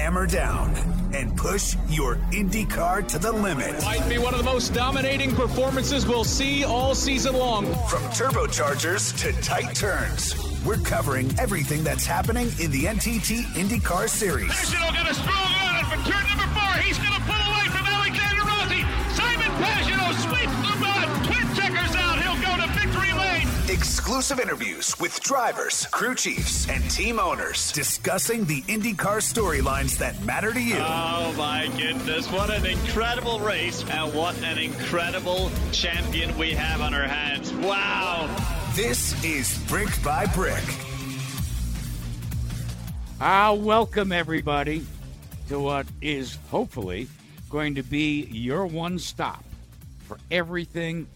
hammer down and push your Indy car to the limit. Might be one of the most dominating performances we'll see all season long. From turbochargers to tight turns, we're covering everything that's happening in the NTT IndyCar Series. National got a strong run for turn number four. He's going to pull away from Alexander Rossi. Simon Pagenaud sweeps Exclusive interviews with drivers, crew chiefs, and team owners discussing the IndyCar storylines that matter to you. Oh my goodness, what an incredible race and what an incredible champion we have on our hands. Wow. This is Brick by Brick. Ah, welcome everybody to what is hopefully going to be your one stop for everything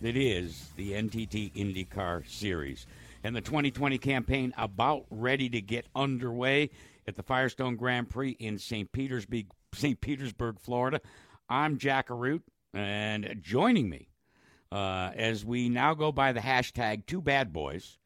that is the NTT IndyCar Series. And the 2020 campaign about ready to get underway at the Firestone Grand Prix in St. Petersburg, St. Petersburg, Florida. I'm Jack Arute, and joining me uh, as we now go by the hashtag Two Bad Boys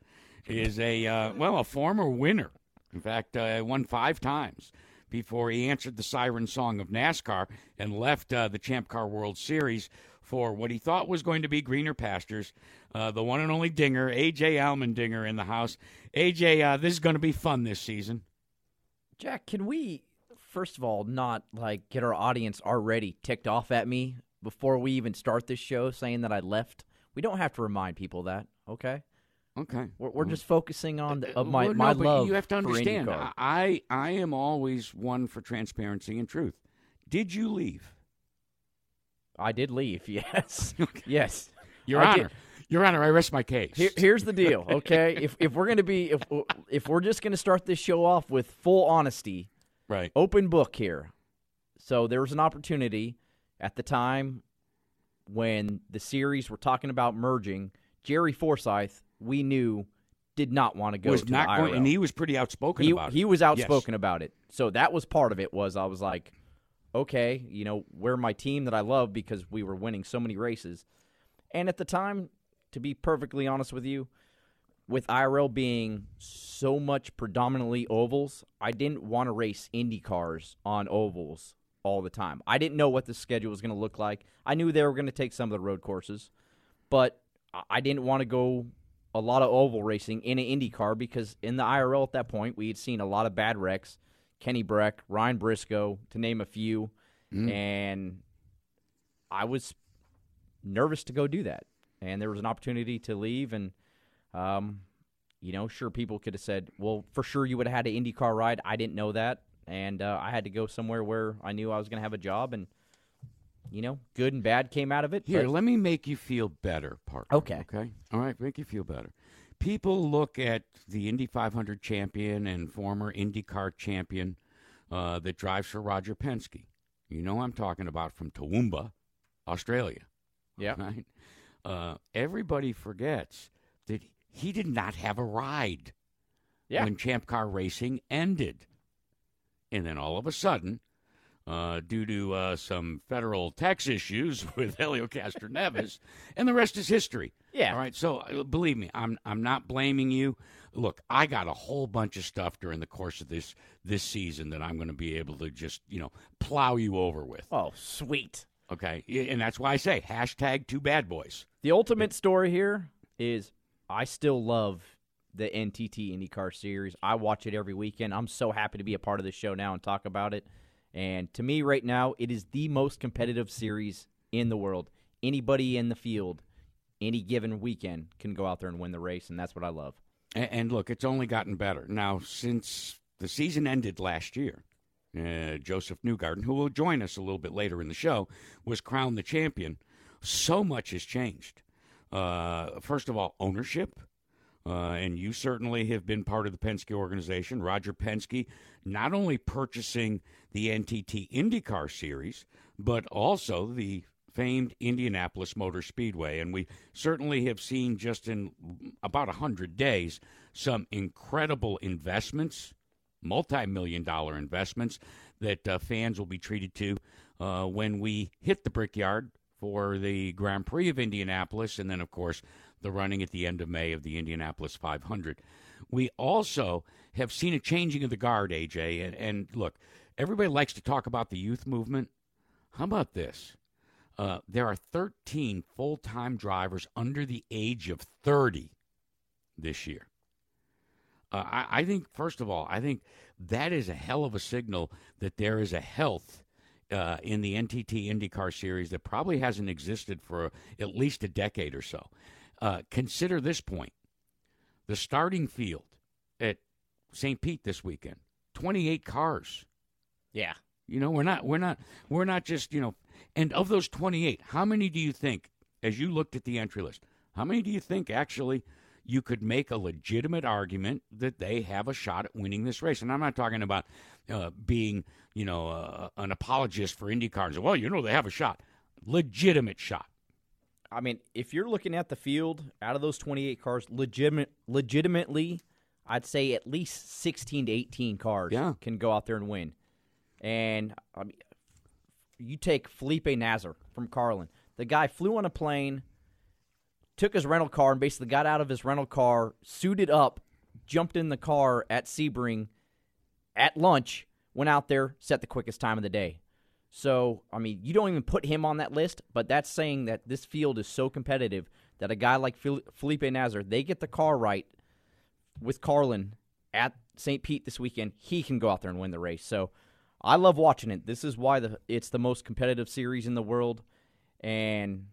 is a uh, well a former winner. In fact, uh, won five times before he answered the siren song of NASCAR and left uh, the Champ Car World Series for what he thought was going to be greener pastures. Uh, the one and only Dinger, AJ Allmendinger, in the house. AJ, uh, this is going to be fun this season. Jack, can we first of all not like get our audience already ticked off at me before we even start this show saying that I left? We don't have to remind people that, okay? Okay, We're, we're just focusing on the, Uh, my, well, my no, but love. You have to understand. I I am always one for transparency and truth. Did you leave, I did leave. Yes, yes. Your I Honor? did. Your Honor, I rest my case. Here, here's the deal, okay? if if we're gonna be if if we're just gonna start this show off with full honesty, right. open book here. So there was an opportunity at the time when the series were talking about merging. Jerry Forsythe, we knew, did not want to go was to not the going, and he was pretty outspoken he, about it. he was Yes. outspoken about it. So that was part of it. Was I was like, okay, you know, we're my team that I love because we were winning so many races, and at the time, to be perfectly honest with you, with IRL being so much predominantly ovals, I didn't want to race Indy cars on ovals all the time. I didn't know what the schedule was going to look like. I knew they were going to take some of the road courses, but I- didn't want to go a lot of oval racing in an Indy car because in the IRL at that point we had seen a lot of bad wrecks. Kenny Bräck, Ryan Briscoe, to name a few, and I was nervous to go do that. And there was an opportunity to leave, and um, you know, sure, people could have said, "Well, for sure, you would have had an IndyCar ride." I didn't know that, and uh, I had to go somewhere where I knew I was going to have a job, and you know, good and bad came out of it. Here, but- let me make you feel better, partner. Okay. Okay. All right, make you feel better. People look at the Indy 500 champion and former IndyCar champion uh, that drives for Roger Penske. You know I'm talking about from Toowoomba, Australia. yeah, Right? Uh, everybody forgets that he did not have a ride yeah, when Champ Car Racing ended. And then all of a sudden, uh, due to uh, some federal tax issues with Helio Castroneves, and the rest is history. Yeah. All right. So uh, believe me, I'm I'm not blaming you. Look, I got a whole bunch of stuff during the course of this this season that I'm going to be able to just you know plow you over with. Oh, sweet. Okay, and that's why I say hashtag two bad boys. The ultimate story here is I still love the NTT IndyCar series. I watch it every weekend. I'm so happy to be a part of this show now and talk about it. And to me, right now, it is the most competitive series in the world. Anybody in the field, any given weekend, can go out there and win the race, and that's what I love. And, and look, it's only gotten better now since the season ended last year. Uh, Josef Newgarden, who will join us a little bit later in the show, was crowned the champion. So much has changed. Uh, first of all, ownership. Uh, and you certainly have been part of the Penske organization. Roger Penske not only purchasing the NTT IndyCar series, but also the famed Indianapolis Motor Speedway. And we certainly have seen just in about 100 days some incredible investments, multi million dollar investments that uh, fans will be treated to uh, when we hit the Brickyard for the Grand Prix of Indianapolis, and then, of course, the running at the end of May of the Indianapolis 500. we also have seen a changing of the guard, AJ. And, and look, everybody likes to talk about the youth movement. How about this? Uh, there are 13 full time drivers under the age of 30 this year. Uh, I, I, think, first of all, I think that is a hell of a signal that there is a health uh, in the NTT IndyCar series that probably hasn't existed for at least a decade or so. Uh, consider this point the starting field at St. Pete this weekend 28 cars. Yeah. You know, we're not, we're not, we're not just, you know, and of those 28, how many do you think, as you looked at the entry list, how many do you think actually you could make a legitimate argument that they have a shot at winning this race. And I'm not talking about uh, being, you know, uh, an apologist for IndyCar. Well, you know, they have a shot. Legitimate shot. I mean, if you're looking at the field, out of those 28 cars, legitimate, legitimately, I'd say at least 16 to 18 cars yeah. can go out there and win. And I mean, you take Felipe Nasr from Carlin. The guy flew on a plane took his rental car and basically got out of his rental car, suited up, jumped in the car at Sebring at lunch, went out there, set the quickest time of the day. So, I mean, you don't even put him on that list, but that's saying that this field is so competitive that a guy like Felipe Nasr, they get the car right with Carlin at St. Pete this weekend, he can go out there and win the race. So, I love watching it. This is why the, it's the most competitive series in the world. And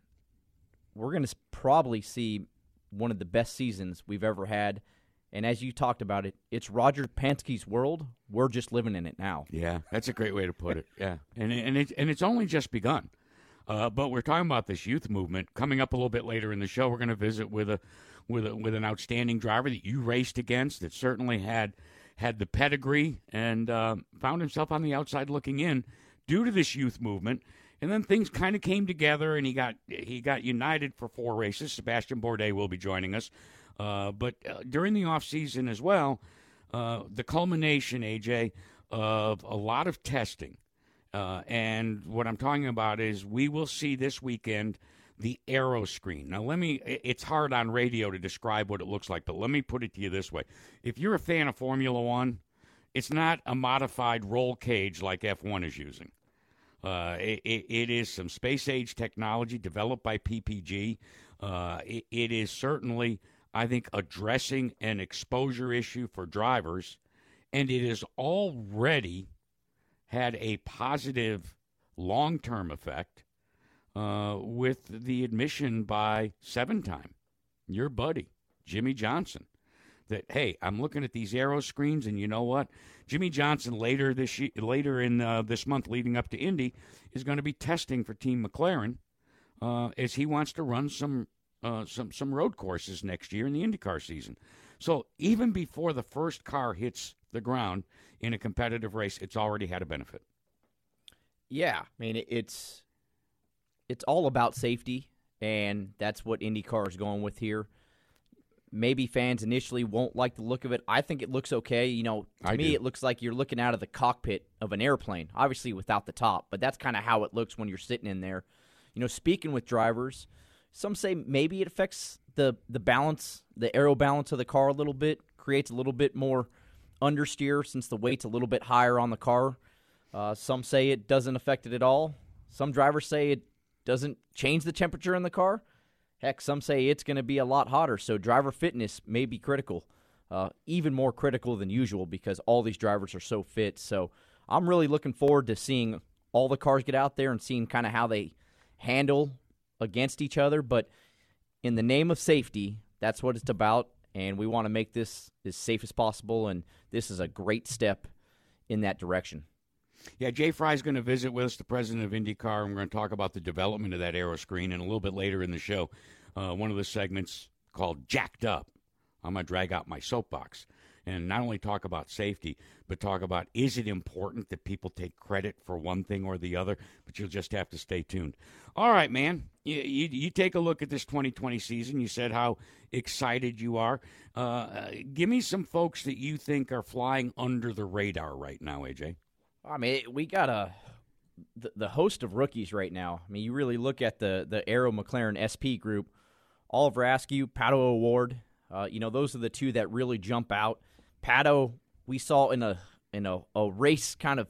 we're going to probably see one of the best seasons we've ever had. And as you talked about it, it's Roger Penske's world. We're just living in it now. Yeah, that's a great way to put it. Yeah, and and it, and it's only just begun. Uh, but we're talking about this youth movement coming up a little bit later in the show. We're going to visit with a with a, with an outstanding driver that you raced against that certainly had had the pedigree and uh, found himself on the outside looking in due to this youth movement and then things kind of came together, and he got he got united for four races. Sebastian Bourdais will be joining us, uh, but uh, during the off season as well, uh, the culmination, AJ, of a lot of testing. Uh, and what I'm talking about is we will see this weekend the aero screen. Now, let me, it's hard on radio to describe what it looks like, but let me put it to you this way. If you're a fan of Formula One, it's not a modified roll cage like F1 is using. Uh, it, it is some space age technology developed by PPG. Uh, it, it is certainly, I think, addressing an exposure issue for drivers, and it has already had a positive long term effect uh, with the admission by seven time, your buddy, Jimmie Johnson, that, hey, I'm looking at these aero screens, and you know what? Jimmie Johnson later this later in uh, this month, leading up to Indy, is going to be testing for Team McLaren uh, as he wants to run some uh, some some road courses next year in the IndyCar season. So even before the first car hits the ground in a competitive race, it's already had a benefit. Yeah, I mean it's it's all about safety, and that's what IndyCar is going with here maybe fans initially won't like the look of it. I think it looks okay. You know, to I me, do. it looks like you're looking out of the cockpit of an airplane, obviously without the top, but that's kind of how it looks when you're sitting in there. You know, speaking with drivers, some say maybe it affects the the balance, the aero balance of the car a little bit, creates a little bit more understeer since the weight's a little bit higher on the car. Uh, some say it doesn't affect it at all. Some drivers say it doesn't change the temperature in the car. Heck, some say it's going to be a lot hotter, so driver fitness may be critical, uh, even more critical than usual because all these drivers are so fit. So I'm really looking forward to seeing all the cars get out there and seeing kind of how they handle against each other. But in the name of safety, that's what it's about, and we want to make this as safe as possible. And this is a great step in that direction. Yeah, Jay Frye's going to visit with us, the president of IndyCar, and we're going to talk about the development of that aero screen. And a little bit later in the show, uh, one of the segments called Jacked Up. I'm going to drag out my soapbox and not only talk about safety, but talk about is it important that people take credit for one thing or the other? But you'll just have to stay tuned. All right, man. You, you, you take a look at this 2020 season. You said how excited you are. Uh, give me some folks that you think are flying under the radar right now, AJ. I mean, we got a the, the host of rookies right now. I mean, you really look at the the Arrow McLaren SP group. Oliver Askew, Pato O'Ward. Uh, you know, those are the two that really jump out. Pato, we saw in a in a, a race kind of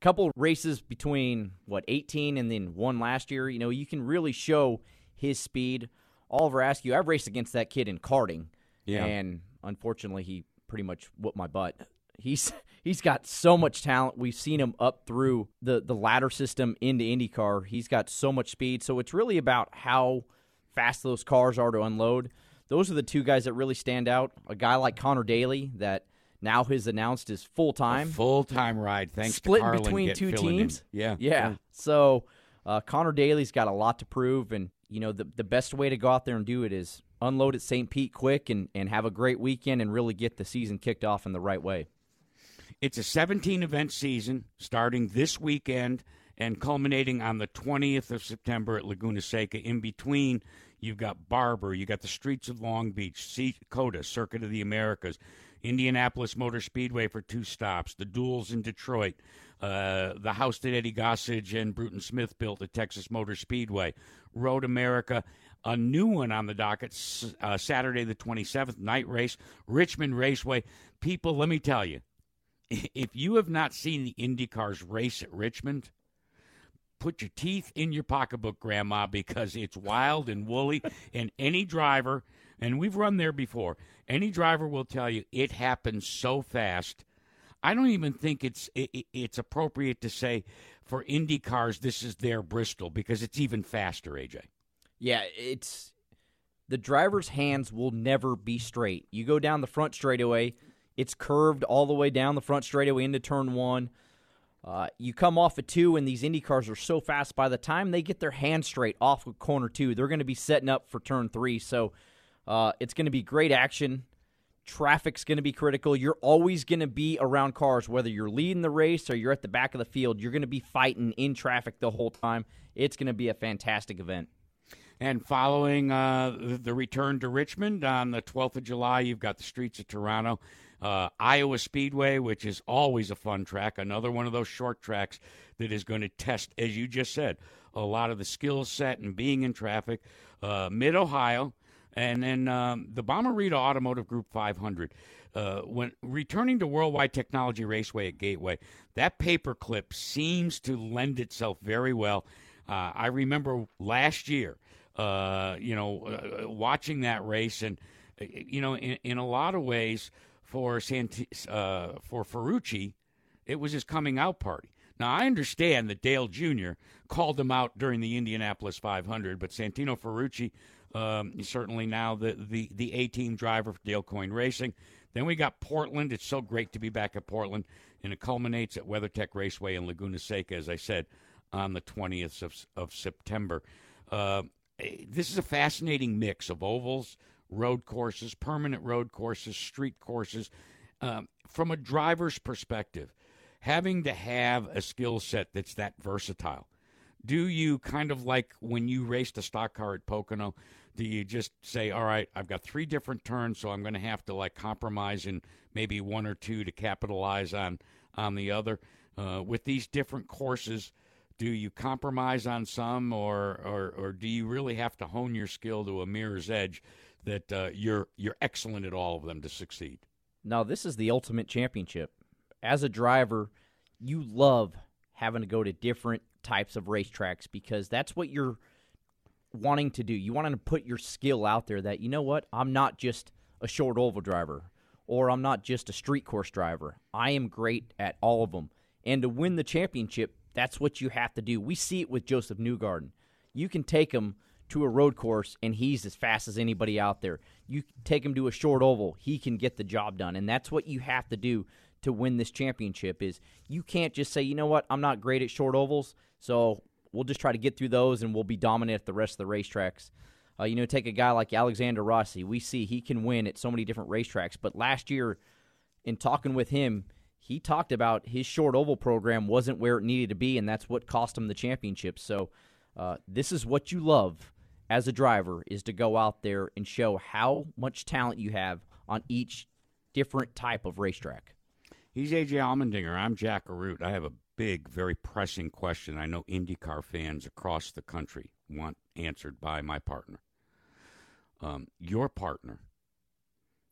couple races between what 18 and then one last year. You know, you can really show his speed. Oliver Askew, I've raced against that kid in karting, Yeah. and unfortunately, he pretty much whooped my butt. He's he's got so much talent. We've seen him up through the the ladder system into IndyCar. He's got so much speed. So it's really about how fast those cars are to unload. Those are the two guys that really stand out. A guy like Conor Daly that now has announced his full time Full time ride. Thanks split to Carlin splitting between two teams. Yeah. yeah. So uh, Conor Daly's got a lot to prove, and you know the the best way to go out there and do it is unload at St. Pete quick and and have a great weekend and really get the season kicked off in the right way. It's a 17 event season starting this weekend and culminating on the 20th of September at Laguna Seca. In between, you've got Barber, you've got the streets of Long Beach, Sea Coda, Circuit of the Americas, Indianapolis Motor Speedway for two stops, the duels in Detroit, uh, the house that Eddie Gossage and Bruton Smith built at Texas Motor Speedway, Road America, a new one on the docket, uh, Saturday the 27th, night race, Richmond Raceway. People, let me tell you, if you have not seen the IndyCars race at Richmond, put your teeth in your pocketbook, Grandma, because it's wild and woolly. and any driver, and we've run there before, any driver will tell you it happens so fast. I don't even think it's it, it- it's appropriate to say for IndyCars this is their Bristol because it's even faster, AJ. Yeah, it's the driver's hands will never be straight. You go down the front straightaway, it's curved all the way down the front straightaway into turn one. Uh, you come off of two, and these Indy cars are so fast. By the time they get their hands straight off of corner two, they're going to be setting up for turn three. So uh, it's going to be great action. Traffic's going to be critical. You're always going to be around cars, whether you're leading the race or you're at the back of the field. You're going to be fighting in traffic the whole time. It's going to be a fantastic event. And following uh, the return to Richmond on the 12th of July, you've got the streets of Toronto, uh, Iowa Speedway, which is always a fun track, another one of those short tracks that is going to test, as you just said, a lot of the skill set and being in traffic. Uh, Mid Ohio, and then um, the Bomarito Automotive Group 500. Uh, when returning to Worldwide Technology Raceway at Gateway, that paperclip seems to lend itself very well. Uh, I remember last year, uh, you know, uh, watching that race, and uh, you know, in, in a lot of ways, for Santi, uh, for Ferrucci, it was his coming out party. Now I understand that Dale Jr. called him out during the Indianapolis 500, but Santino Ferrucci um, certainly now the the the A team driver for Dale Coyne Racing. Then we got Portland. It's so great to be back at Portland, and it culminates at WeatherTech Raceway in Laguna Seca, as I said, on the 20th of, of September. Uh, this is a fascinating mix of ovals, road courses, permanent road courses, street courses. Um, from a driver's perspective, having to have a skill set that's that versatile. Do you kind of like when you raced a stock car at Pocono? Do you just say, "All right, I've got three different turns, so I'm going to have to like compromise in maybe one or two to capitalize on on the other"? Uh, with these different courses, do you compromise on some, or, or or do you really have to hone your skill to a mirror's edge that uh, you're you're excellent at all of them to succeed? Now, this is the ultimate championship. As a driver, you love having to go to different types of racetracks because that's what you're wanting to do. You want to put your skill out there that, you know what, I'm not just a short oval driver or I'm not just a street course driver. I am great at all of them. And to win the championship, that's what you have to do. We see it with Josef Newgarden. You can take him to a road course and he's as fast as anybody out there. You take him to a short oval, he can get the job done. And that's what you have to do to win this championship is you can't just say, "You know what? I'm not great at short ovals, so we'll just try to get through those and we'll be dominant at the rest of the racetracks." Uh, you know, take a guy like Alexander Rossi. We see he can win at so many different racetracks, but last year in talking with him, he talked about his short oval program wasn't where it needed to be, and that's what cost him the championship. So, uh, this is what you love as a driver is to go out there and show how much talent you have on each different type of racetrack. He's AJ Allmendinger. I'm Jack Arute. I have a big, very pressing question I know IndyCar fans across the country want answered by my partner. Um, your partner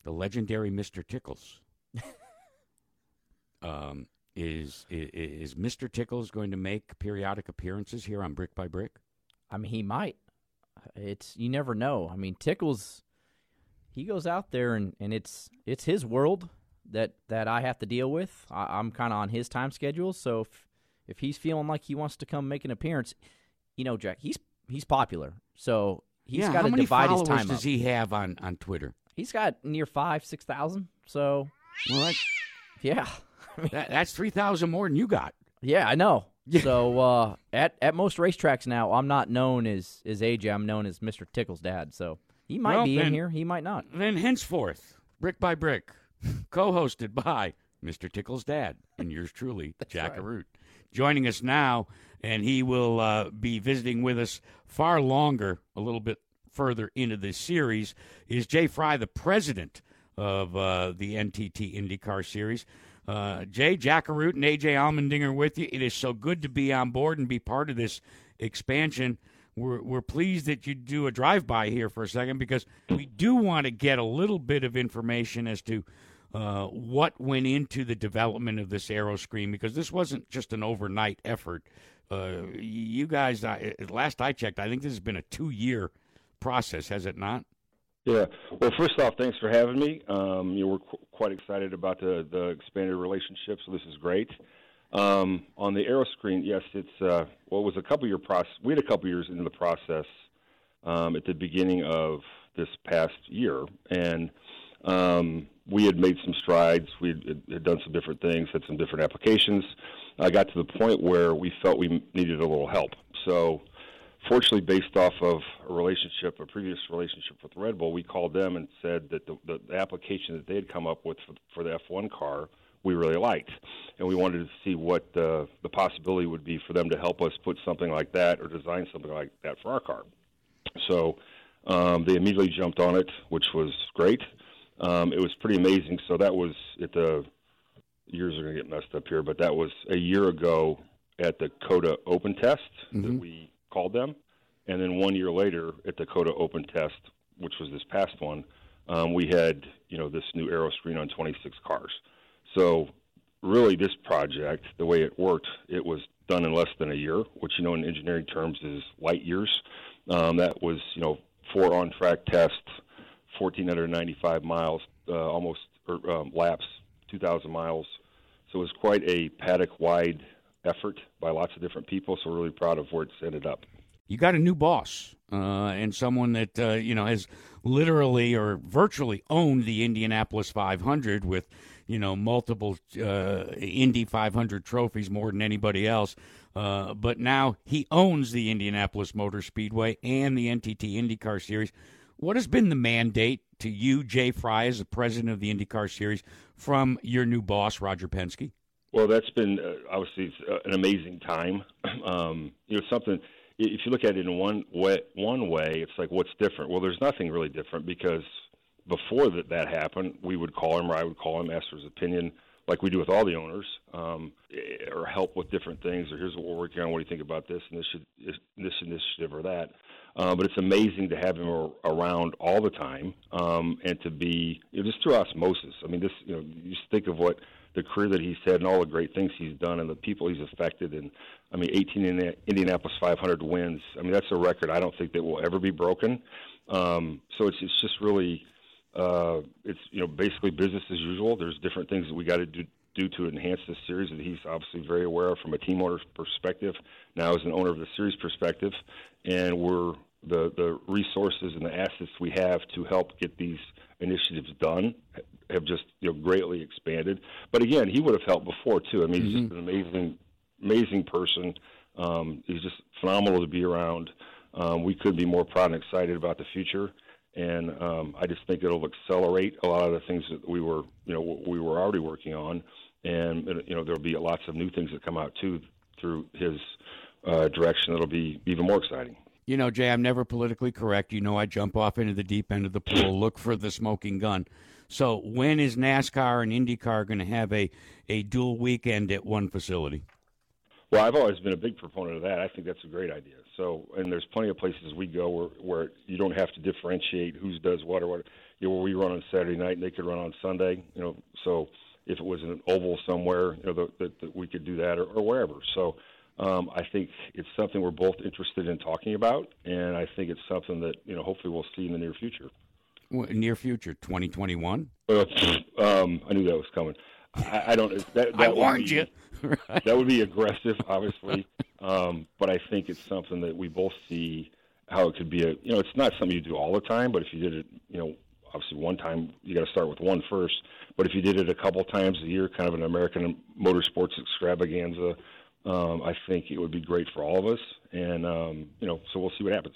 the legendary Mr. Tickles. um, is, is is Mr. Tickles going to make periodic appearances here on Brick by Brick? I mean, he might. It's you never know. I mean, Tickles, he goes out there and, and it's it's his world that that I have to deal with. I, I'm kind of on his time schedule, so if if he's feeling like he wants to come make an appearance, you know, Jack, he's he's popular, so he's yeah, got to divide his time does up. he have on, on Twitter? He's got near five, six thousand. So Well, that, yeah, I mean, that, that's three thousand more than you got. yeah, I know. So uh, at at most racetracks now, I'm not known as as AJ. I'm known as Mr. Tickles' dad. So he might Well, be then- in here. He might not. Then henceforth, Brick by Brick, co-hosted by Mr. Tickles' dad and yours truly, Jack right. Arute. Joining us now, and he will uh, be visiting with us far longer, a little bit further into this series, is Jay Frye, the president of uh, the NTT IndyCar Series. Uh, Jay, Jack Arute, and AJ Allmendinger with you. It is so good to be on board and be part of this expansion. We're, we're pleased that you do a drive by here for a second because we do want to get a little bit of information as to uh, what went into the development of this aero screen because this wasn't just an overnight effort. Uh, you guys, I, last I checked, I think this has been a two year process, has it not? Yeah. Well, first off, thanks for having me. Um, you know, we're qu- quite excited about the, the expanded relationship, so this is great. Um, on the arrow screen, yes, it's uh, well, it was a couple year process. We had a couple years into the process um, at the beginning of this past year, and um, we had made some strides. We had, had done some different things, had some different applications. I got to the point where we felt we needed a little help. So fortunately, based off of a relationship, a previous relationship with Red Bull, we called them and said that the, the, the application that they had come up with for, for the F1 car we really liked, and we wanted to see what the the possibility would be for them to help us put something like that or design something like that for our car. So um, they immediately jumped on it, which was great. Um, it was pretty amazing. So that was at the years are going to get messed up here, but that was a year ago at the COTA Open Test that we called them, and then one year later at the COTA Open Test, which was this past one, um, we had you know this new aero screen on 26 cars. So really, this project, the way it worked, it was done in less than a year, which you know in engineering terms is light years. Um, that was you know four on-track tests, 1,495 miles, uh, almost or, um, laps, 2,000 miles. So it was quite a paddock-wide effort by lots of different people. So we're really proud of where it's ended up. you got a new boss uh, and someone that uh, you know has literally or virtually owned the Indianapolis 500 with you know multiple uh, Indy 500 trophies more than anybody else. Uh, but now he owns the Indianapolis Motor Speedway and the NTT IndyCar Series. What has been the mandate to you, Jay Fry, as the president of the IndyCar Series, from your new boss, Roger Penske? Well, that's been uh, obviously it's, uh, an amazing time. Um, you know, something. If you look at it in one way, one way, it's like what's different. Well, there's nothing really different because before that that happened, we would call him, or I would call him, ask for his opinion, like we do with all the owners, um, eh, or help with different things. Or here's what we're working on. What do you think about this and this should, this initiative or that? Uh, but it's amazing to have him around all the time um, and to be you know, just through osmosis. I mean, this you know, you just think of what the career that he's had and all the great things he's done and the people he's affected. And I mean, 18 Indi- Indianapolis 500 wins. I mean, that's a record I don't think that will ever be broken. Um, so it's it's just really uh, it's you know basically business as usual. There's different things that we got to do do to enhance this series that he's obviously very aware of from a team owner's perspective, now as an owner of the series perspective, and we're the the resources and the assets we have to help get these initiatives done have just you know greatly expanded. But again, he would have helped before too. I mean, he's just an amazing amazing person. Um, he's just phenomenal to be around. Um, we couldn't be more proud and excited about the future and um, I just think it'll accelerate a lot of the things that we were, you know, we were already working on, and you know there'll be lots of new things that come out too through his uh, direction. That'll be even more exciting. You know, Jay, I'm never politically correct. You know, I jump off into the deep end of the pool, look for the smoking gun. So, when is NASCAR and IndyCar going to have a, a dual weekend at one facility? Well, I've always been a big proponent of that. I think that's a great idea. So, and there's plenty of places we go where, where you don't have to differentiate who does what or what. you know, where we run on Saturday night and they could run on Sunday. You know, so if it was an oval somewhere, you know, that, we could do that or, or wherever. So um, I think it's something we're both interested in talking about, and I think it's something that you know hopefully we'll see in the near future. Near future, 2021. Uh, um, I knew that was coming. I, I don't. That, that I warned be, you. Right. That would be aggressive, obviously, um, but I think it's something that we both see how it could be a. You know, it's not something you do all the time, but if you did it, you know, obviously one time you got to start with one first. But if you did it a couple times a year, kind of an American motorsports extravaganza, um, I think it would be great for all of us. And um, you know, so we'll see what happens.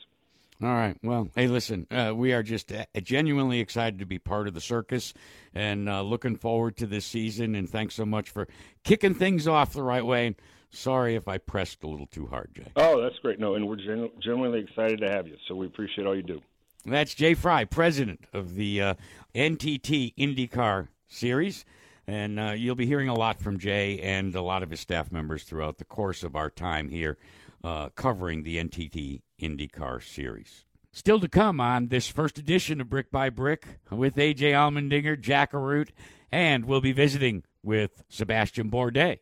All right. Well, hey, listen, uh, we are just uh, genuinely excited to be part of the circus and uh, looking forward to this season. And thanks so much for kicking things off the right way. Sorry if I pressed a little too hard, Jay. Oh, that's great. No, and we're gen- genuinely excited to have you. So we appreciate all you do. That's Jay Frye, president of the uh, NTT IndyCar Series. And uh, you'll be hearing a lot from Jay and a lot of his staff members throughout the course of our time here uh, covering the NTT IndyCar Series. Still to come on this first edition of Brick by Brick with AJ Allmendinger, Jack Arute, and we'll be visiting with Sebastian Bourdais,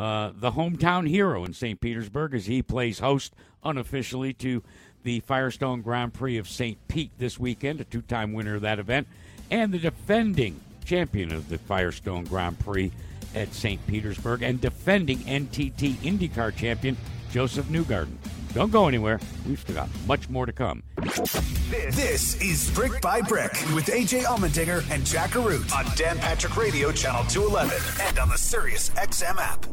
uh, the hometown hero in St. Petersburg, as he plays host unofficially to the Firestone Grand Prix of St. Pete this weekend, a two time winner of that event, and the defending champion of the Firestone Grand Prix at St. Petersburg, and defending NTT IndyCar champion Josef Newgarden. Don't go anywhere. We've still got much more to come. This is Brick by Brick with AJ Allmendinger and Jack Arute on Dan Patrick Radio, Channel 211, and on the Sirius XM app.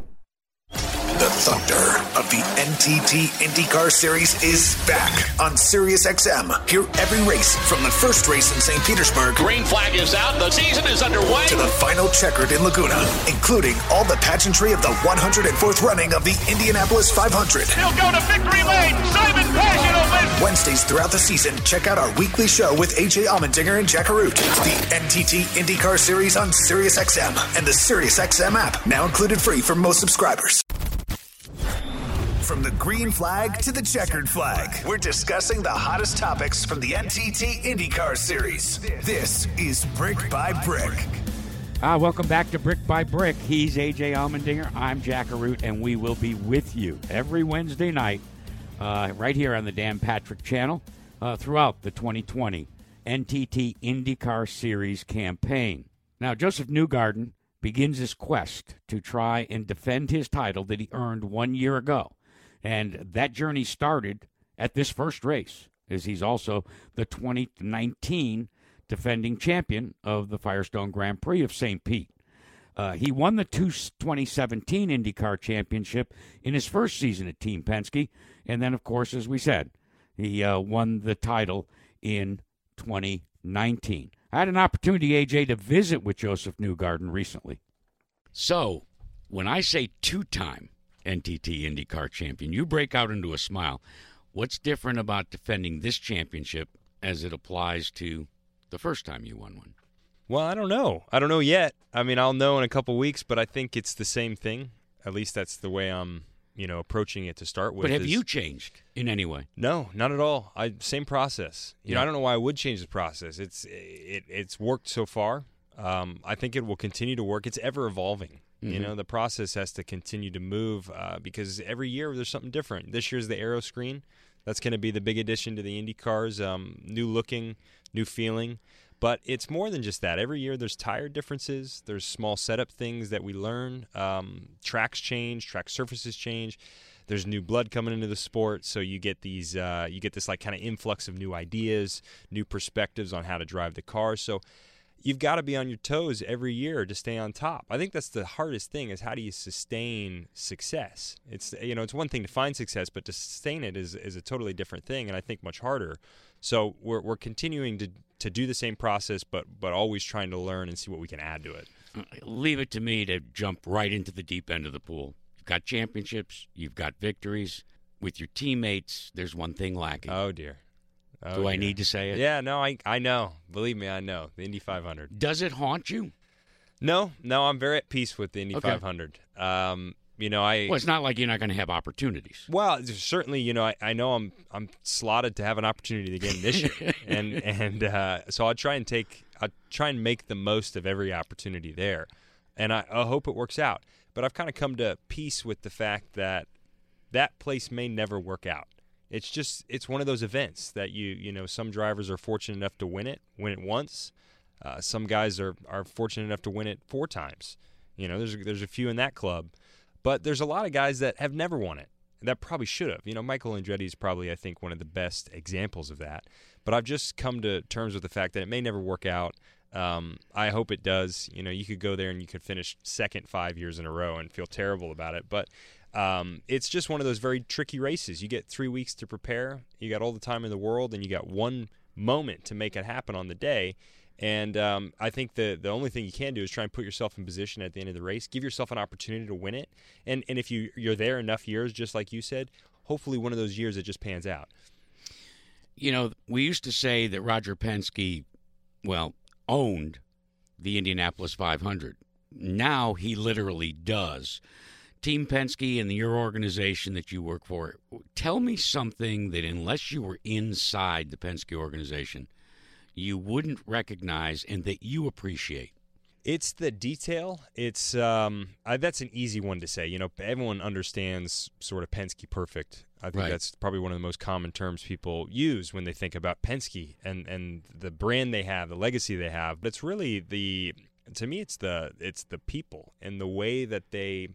The thunder of the NTT IndyCar Series is back on Sirius XM. Hear every race from the first race in St. Petersburg Green flag is out. The season is underway. to the final checkered in Laguna, including all the pageantry of the 104th running of the Indianapolis 500. He'll go to victory lane. Simon Pagenaud wins. Wednesdays throughout the season, check out our weekly show with AJ Allmendinger and Jack Arute. The NTT IndyCar Series on SiriusXM and the SiriusXM app, now included free for most subscribers. From the green flag to the checkered flag, we're discussing the hottest topics from the NTT IndyCar Series. This is Brick by Brick. Ah, welcome back to Brick by Brick. He's AJ Allmendinger. I'm Jack Arute, and we will be with you every Wednesday night uh, right here on the Dan Patrick channel uh, throughout the 2020 NTT IndyCar Series campaign. Now, Josef Newgarden begins his quest to try and defend his title that he earned one year ago. And that journey started at this first race, as he's also the 2019 defending champion of the Firestone Grand Prix of St. Pete. Uh, he won the two 2017 IndyCar Championship in his first season at Team Penske, and then, of course, as we said, he uh, won the title in 2019. I had an opportunity, AJ, to visit with Josef Newgarden recently. So, when I say two-time NTT IndyCar champion, you break out into a smile. What's different about defending this championship as it applies to the first time you won one? Well, I don't know. I don't know yet. I mean, I'll know in a couple weeks, but I think it's the same thing. At least that's the way I'm, you know, approaching it to start with. But have is- you changed in any way? No, not at all. I same process. You know, I don't know why I would change the process. It's it it's worked so far. Um, I think it will continue to work. It's ever evolving. You know, the process has to continue to move uh, because every year there's something different. This year's the aero screen. That's going to be the big addition to the Indy cars. Um, new looking, new feeling. But it's more than just that. Every year there's tire differences. There's small setup things that we learn. Um, tracks change. Track surfaces change there's new blood coming into the sport so you get these uh, you get this like kind of influx of new ideas new perspectives on how to drive the car so you've got to be on your toes every year to stay on top i think that's the hardest thing is how do you sustain success it's you know it's one thing to find success but to sustain it is, is a totally different thing and i think much harder so we're, we're continuing to, to do the same process but but always trying to learn and see what we can add to it Leave it to me to jump right into the deep end of the pool. You've got championships, you've got victories. With your teammates, there's one thing lacking. oh dear oh, Do I dear. need to say it? yeah no I, I know believe me i know the indy 500 Does it haunt you? No, no, I'm very at peace with the Indy Okay. 500. Um, you know, I Well, it's not like you're not going to have opportunities. well, certainly, you know, I, I know I'm I'm slotted to have an opportunity again this year, and and uh, so I'll try and take I try and make the most of every opportunity there, and I, I hope it works out. But I've kind of come to peace with the fact that that place may never work out. It's just it's one of those events that you you know some drivers are fortunate enough to win it, win it once. Uh, some guys are are fortunate enough to win it four times. You know, there's there's a few in that club, but there's a lot of guys that have never won it that probably should have. You know, Michael Andretti is probably I think one of the best examples of that. But I've just come to terms with the fact that it may never work out. Um, I hope it does. You know, you could go there and you could finish second five years in a row and feel terrible about it, but um, it's just one of those very tricky races. You get three weeks to prepare. You got all the time in the world, and you got one moment to make it happen on the day. And um, I think the the only thing you can do is try and put yourself in position at the end of the race. Give yourself an opportunity to win it. And and if you you're there enough years, just like you said, hopefully one of those years it just pans out. You know, we used to say that Roger Penske, well, owned the Indianapolis 500. Now he literally does. Team Penske and your organization that you work for, tell me something that unless you were inside the Penske organization, you wouldn't recognize and that you appreciate. It's the detail. It's um, I, that's an easy one to say. You know, everyone understands sort of Penske perfect. I think Right. that's probably one of the most common terms people use when they think about Penske and and the brand they have, the legacy they have. But it's really the to me, it's the it's the people and the way that they.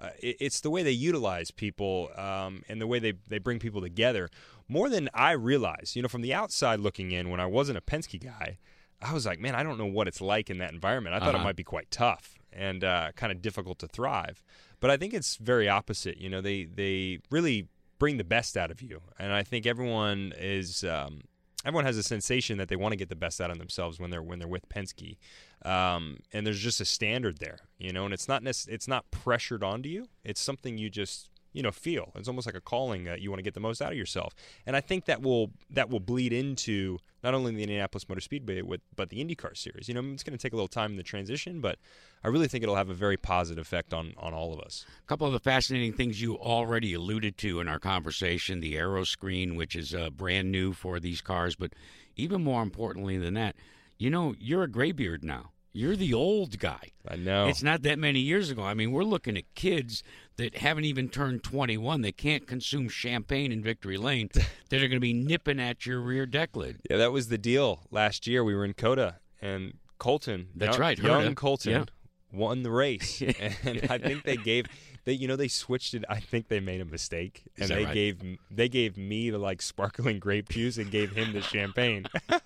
Uh, it, it's the way they utilize people um, and the way they, they bring people together more than I realize. You know, from the outside looking in, when I wasn't a Penske guy, I was like, man, I don't know what it's like in that environment. I thought it Uh-huh. might be quite tough and uh, kind of difficult to thrive. But I think it's very opposite. You know, they they really bring the best out of you, and I think everyone is um, everyone has a sensation that they want to get the best out of themselves when they're when they're with Penske. Um, and there's just a standard there, you know, and it's not nec- it's not pressured onto you. It's something you just you know feel. It's almost like a calling that you want to get the most out of yourself. And I think that will that will bleed into not only the Indianapolis Motor Speedway but the IndyCar series. You know, it's going to take a little time in the transition, but I really think it'll have a very positive effect on on all of us. A couple of the fascinating things you already alluded to in our conversation the aero screen, which is uh, brand new for these cars, but even more importantly than that, you know, you're a graybeard now. You're the old guy. I know. It's not that many years ago. I mean, we're looking at kids that haven't even turned 21 that can't consume champagne in Victory Lane that are going to be nipping at your rear deck lid. Yeah, that was the deal last year. We were in COTA, and Colton, That's young, right, young. Colton, Yeah. won the race, and I think they gave. They, you know, they switched it. I think they made a mistake, and they right? gave they gave me the like sparkling grape juice and gave him the champagne.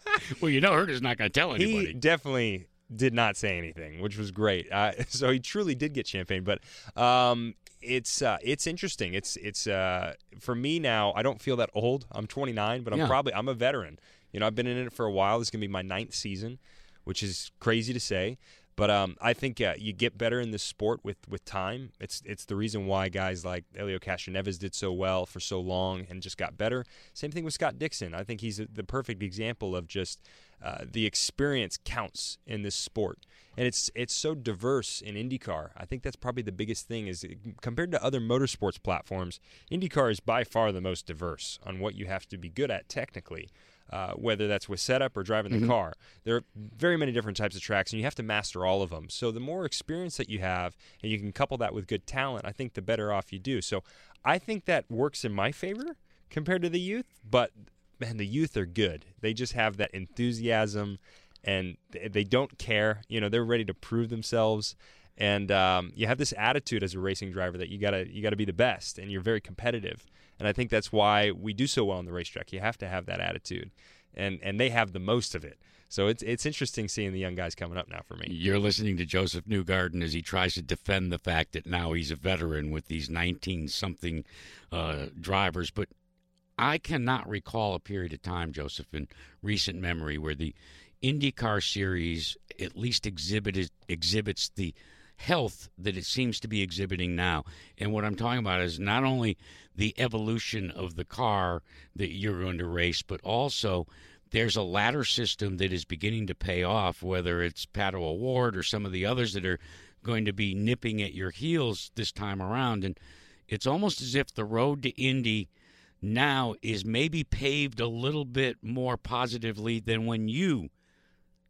Well, you know, Herta's not going to tell he anybody. definitely did not say anything, which was great. Uh, so he truly did get champagne, but um, it's uh, it's interesting. It's it's uh, for me now. I don't feel that old. I'm 29, but I'm Yeah. probably I'm a veteran. You know, I've been in it for a while. This is gonna be my ninth season, which is crazy to say. But um, I think uh, you get better in this sport with, with time. It's it's the reason why guys like Helio Castroneves did so well for so long and just got better. Same thing with Scott Dixon. I think he's the perfect example of just uh, the experience counts in this sport, and it's it's so diverse in IndyCar. I think that's probably the biggest thing is compared to other motorsports platforms, IndyCar is by far the most diverse on what you have to be good at technically uh, whether that's with setup or driving the car. There are very many different types of tracks, and you have to master all of them. So the more experience that you have, and you can couple that with good talent, I think the better off you do. So I think that works in my favor compared to the youth. But man, the youth are good. They just have that enthusiasm, and they don't care. You know, they're ready to prove themselves. And um, you have this attitude as a racing driver that you gotta you gotta be the best, and you're very competitive. And I think that's why we do so well on the racetrack. You have to have that attitude, and and they have the most of it. So it's it's interesting seeing the young guys coming up now for me. You're listening to Josef Newgarden as he tries to defend the fact that now he's a veteran with these 19 something uh, drivers. But I cannot recall a period of time, Josef, in recent memory where the IndyCar series at least exhibited exhibits the health that it seems to be exhibiting now. And what I'm talking about is not only the evolution of the car that you're going to race, but also there's a ladder system that is beginning to pay off, whether it's Pato O'Ward or some of the others that are going to be nipping at your heels this time around. And it's almost as if the road to Indy now is maybe paved a little bit more positively than when you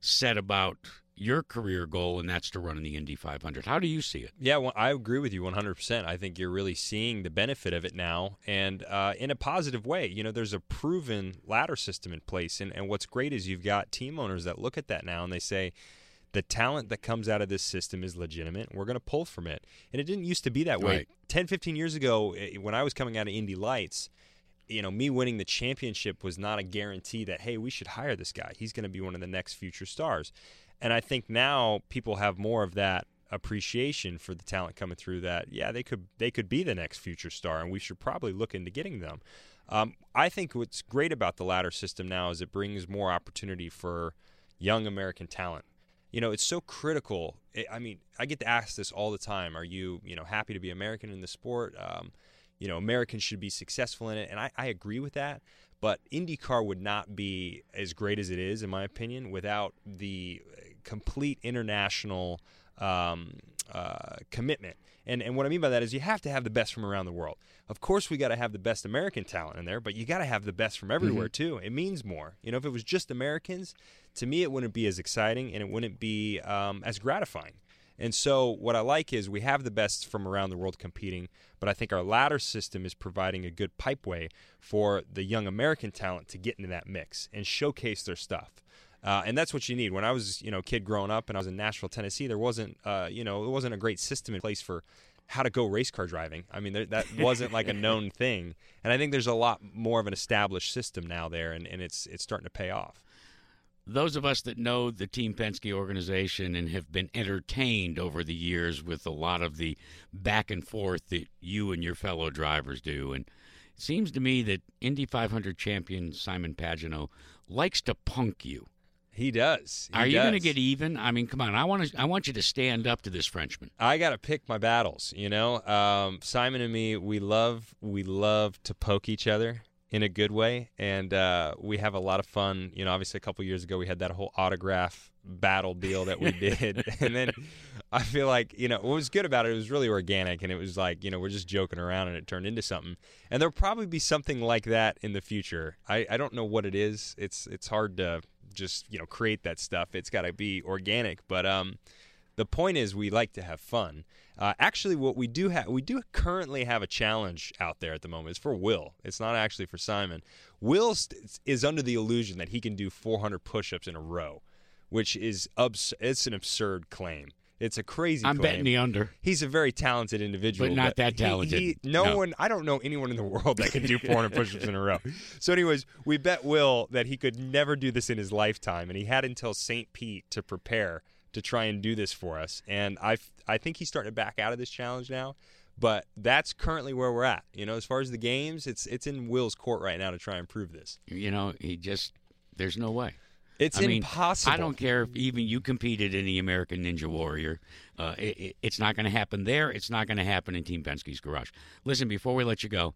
set about your career goal, and that's to run in the Indy 500. How do you see it? Yeah, well, I agree with you 100%. I think you're really seeing the benefit of it now and uh, in a positive way. You know, there's a proven ladder system in place. And, and what's great is you've got team owners that look at that now and they say, the talent that comes out of this system is legitimate. We're going to pull from it. And it didn't used to be that way. Right. 10, 15 years ago, when I was coming out of Indy Lights, you know, me winning the championship was not a guarantee that, hey, we should hire this guy. He's going to be one of the next future stars. And I think now people have more of that appreciation for the talent coming through that yeah they could they could be the next future star and we should probably look into getting them. Um, i think what's great about the ladder system now is it brings more opportunity for young american talent. You know it's so critical. I mean i get to ask this all the time. Are you you know happy to be american in the sport? Um, you know americans should be successful in it. And I, I agree with that. But IndyCar would not be as great as it is, in my opinion, without the complete international um, uh, commitment. And and what I mean by that is you have to have the best from around the world. Of course, we got to have the best American talent in there, but you got to have the best from everywhere too. It means more. You know, if it was just Americans, to me, it wouldn't be as exciting and it wouldn't be um, as gratifying. And so, what I like is we have the best from around the world competing, but I think our ladder system is providing a good pipeway for the young American talent to get into that mix and showcase their stuff. Uh, and that's what you need. When I was, you know, a kid growing up and I was in Nashville, Tennessee, there wasn't, uh, you know, there wasn't a great system in place for how to go race car driving. I mean, there, that wasn't like a known thing. And I think there's a lot more of an established system now there, and, and it's it's starting to pay off. Those of us that know the Team Penske organization and have been entertained over the years with a lot of the back and forth that you and your fellow drivers do, and it seems to me that Indy 500 champion Simon Pagenaud likes to punk you. He does. He Are you going to get even? I mean, come on. I want to. I want you to stand up to this Frenchman. I got to pick my battles. You know, um, Simon and me, we love we love to poke each other in a good way, and uh, we have a lot of fun. You know, obviously a couple years ago we had that whole autograph battle deal that we did, and then I feel like you know what was good about it. It was really organic, and it was like you know we're just joking around, and it turned into something. And there'll probably be something like that in the future. I, I don't know what it is. It's it's hard to just you know create that stuff. It's got to be organic, but um the point is we like to have fun. Uh, actually, what we do have, we do currently have a challenge out there at the moment. It's for Will. It's not actually for Simon. Will st- is under the illusion that he can do 400 push-ups in a row, which is abs- it's an absurd claim. It's a crazy. I'm claim. betting the under. He's a very talented individual, But not that he- talented. he- no, No. one. I don't know anyone in the world that can do 400 push-ups in a row. So, anyways, we bet Will that he could never do this in his lifetime, and he had until St. Pete to prepare to try and do this for us. And I, I think he's starting to back out of this challenge now. But that's currently where we're at. You know, as far as the games, it's it's in Will's court right now to try and prove this. You know, he just. There's no way. It's I mean, impossible. I don't care if even you competed in the American Ninja Warrior. Uh, it, it- it's not going to happen there. It's not going to happen in Team Penske's garage. Listen, before we let you go,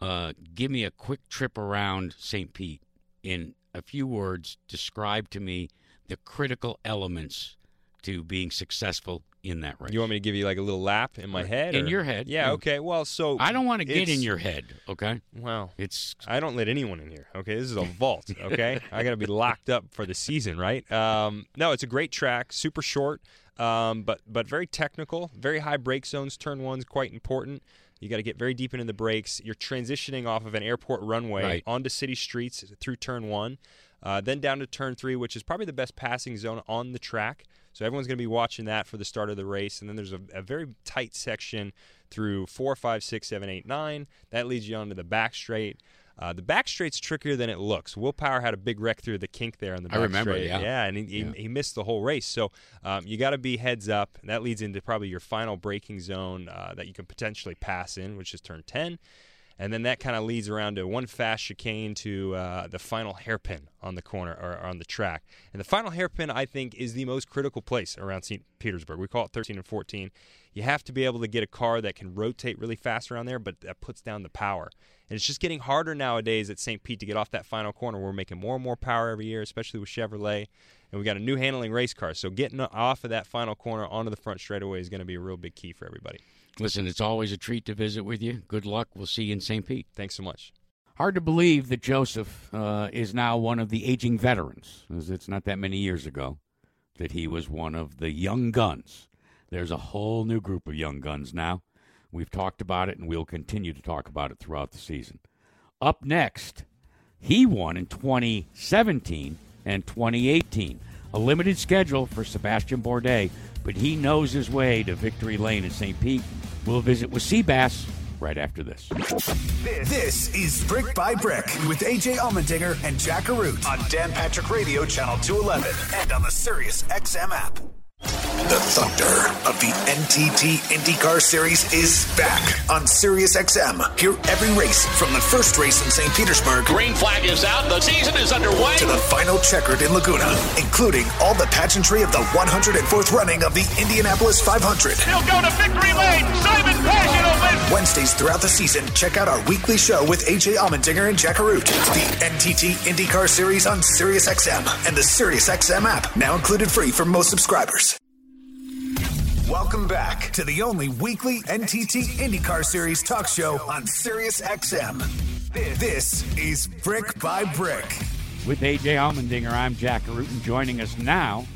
uh, give me a quick trip around St. Pete. In a few words, describe to me the critical elements to being successful in that race. You want me to give you like a little lap in my head? In or- your head, Yeah. yeah. Okay. Well, so I don't want to get in your head, okay? Well, It's I don't let anyone in here. Okay, this is a vault. Okay, I got to be locked up for the season, right? Um, no, it's a great track, super short, um, but but very technical, very high brake zones. Turn one's quite important. You got to get very deep into the brakes. You're transitioning off of an airport runway Right. onto city streets through turn one, uh, then down to turn three, which is probably the best passing zone on the track. So everyone's going to be watching that for the start of the race, and then there's a, a very tight section through four, five, six, seven, eight, nine. That leads you onto the back straight. Uh, the back straight's trickier than it looks. Will Power had a big wreck through the kink there in the I back remember, straight. yeah. and he, he, Yeah. he missed the whole race. So um, you got to be heads up. And that leads into probably your final braking zone uh, that you can potentially pass in, which is turn 10. And then that kind of leads around to one fast chicane to uh, the final hairpin on the corner or on the track. And the final hairpin, I think, is the most critical place around St. Petersburg. We call it 13 and 14. You have to be able to get a car that can rotate really fast around there, but that puts down the power. And it's just getting harder nowadays at St. Pete to get off that final corner. We're making more and more power every year, especially with Chevrolet. And we got a new handling race car. So getting off of that final corner onto the front straightaway is going to be a real big key for everybody. Listen. It's always a treat to visit with you. Good luck. We'll see you in St. Pete. Thanks so much. Hard to believe that Josef uh, is now one of the aging veterans, as it's not that many years ago that he was one of the young guns. There's a whole new group of young guns now. We've talked about it, and we'll continue to talk about it throughout the season. Up next, he won in 2017 and 2018. A limited schedule for Sebastian Bourdais, but he knows his way to victory lane at St. Pete. We'll visit with Seabass right after this. This is Brick by Brick with AJ Allmendinger and Jack Arute on Dan Patrick Radio Channel 211 and on the Sirius XM app. The thunder of the NTT IndyCar Series is back on Sirius XM. Hear every race from the first race in St. Petersburg Green flag is out. The season is underway. to the final checkered in Laguna, including all the pageantry of the 104th running of the Indianapolis 500. He'll go to victory lane. Simon Pagenaud wins. Wednesdays throughout the season, check out our weekly show with AJ Allmendinger and Jack Arute. The NTT IndyCar Series on Sirius XM and the Sirius XM app, now included free for most subscribers. Welcome back to the only weekly NTT IndyCar Series talk show on Sirius XM. This is Brick by Brick. With AJ Allmendinger, I'm Jack Arute, and joining us now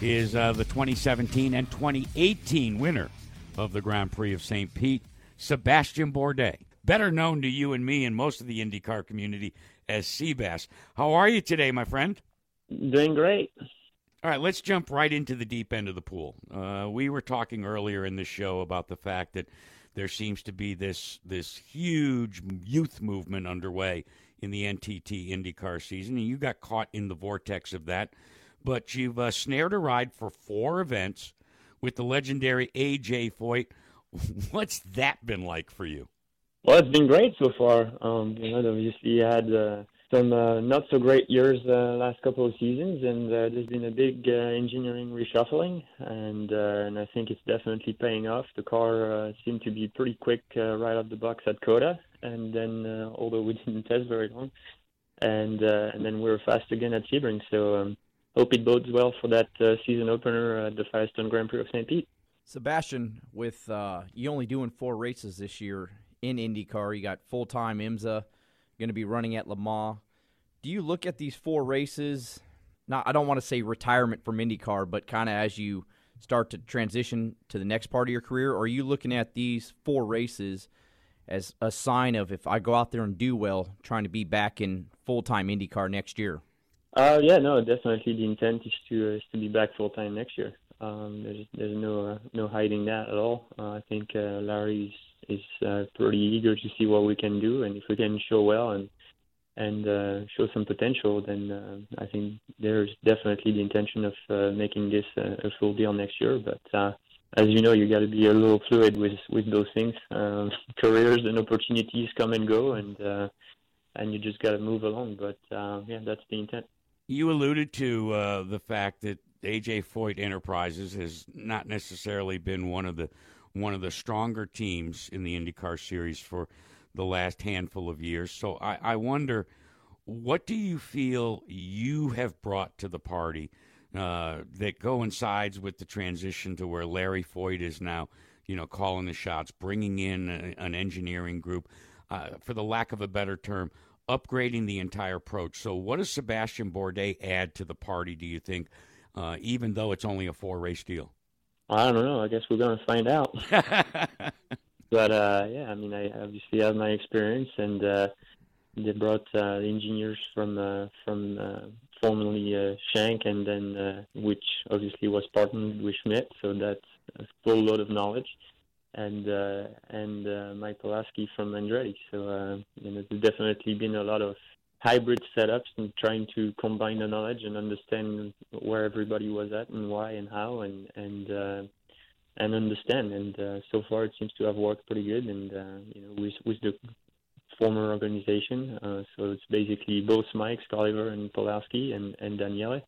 is uh, the 2017 and 2018 winner of the Grand Prix of St. Pete, Sebastian Bourdais, better known to you and me and most of the IndyCar community as Seabass. How are you today, my friend? Doing great. All right, let's jump right into the deep end of the pool. Uh, we were talking earlier in the show about the fact that there seems to be this this huge youth movement underway in the NTT IndyCar season, and you got caught in the vortex of that. But you've uh, snared a ride for four events with the legendary AJ Foyt. What's that been like for you? Well, it's been great so far. Um, you know, obviously had uh, some uh, not so great years uh, last couple of seasons, and uh, there's been a big uh, engineering reshuffling, and uh, and I think it's definitely paying off. The car uh, seemed to be pretty quick right out the box at COTA, and then although we didn't test very long, and and then we were fast again at Sebring. So um, hope it bodes well for that season opener at the Firestone Grand Prix of St. Pete. Sebastian, with you only doing four races this year in IndyCar, you got full time IMSA, going to be running at Le Mans. Do you look at these four races? Not, I don't want to say retirement from IndyCar, but kind of as you start to transition to the next part of your career, or are you looking at these four races as a sign of if I go out there and do well, trying to be back in full time IndyCar next year? Uh, yeah, no, definitely the intent is to is to be back full time next year. Um, there's there's no uh, no hiding that at all. Uh, I think uh, Larry is uh, pretty eager to see what we can do, and if we can show well and and uh, show some potential, then uh, I think there's definitely the intention of uh, making this a, a full deal next year. But uh, as you know, you got to be a little fluid with with those things. Um, careers and opportunities come and go, and uh, and you just got to move along. But uh, yeah, that's the intent. You alluded to uh, the fact that AJ Foyt Enterprises has not necessarily been one of the one of the stronger teams in the IndyCar series for the last handful of years. So I, I wonder, what do you feel you have brought to the party uh, that coincides with the transition to where Larry Foyt is now, you know, calling the shots, bringing in a, an engineering group, uh, for the lack of a better term, upgrading the entire approach. So, what does Sebastian Bourdais add to the party? Do you think, uh, even though it's only a four race deal? I don't know. I guess we're going to find out. but uh, yeah, I mean, I obviously have my experience, and uh, they brought uh, the engineers from uh, from uh, formerly uh, Shank, and then uh, which obviously was partnered with Schmidt, so that's a full load of knowledge, and uh, and uh, Mike Pulaski from Andretti. So uh, you know, there's definitely been a lot of hybrid setups and trying to combine the knowledge and understand where everybody was at and why and how and and uh, and understand. And uh, so far, it seems to have worked pretty good. And uh, you know, with with the former organization, uh, so it's basically both Mike, Oliver, and Pulaski, and and Daniele.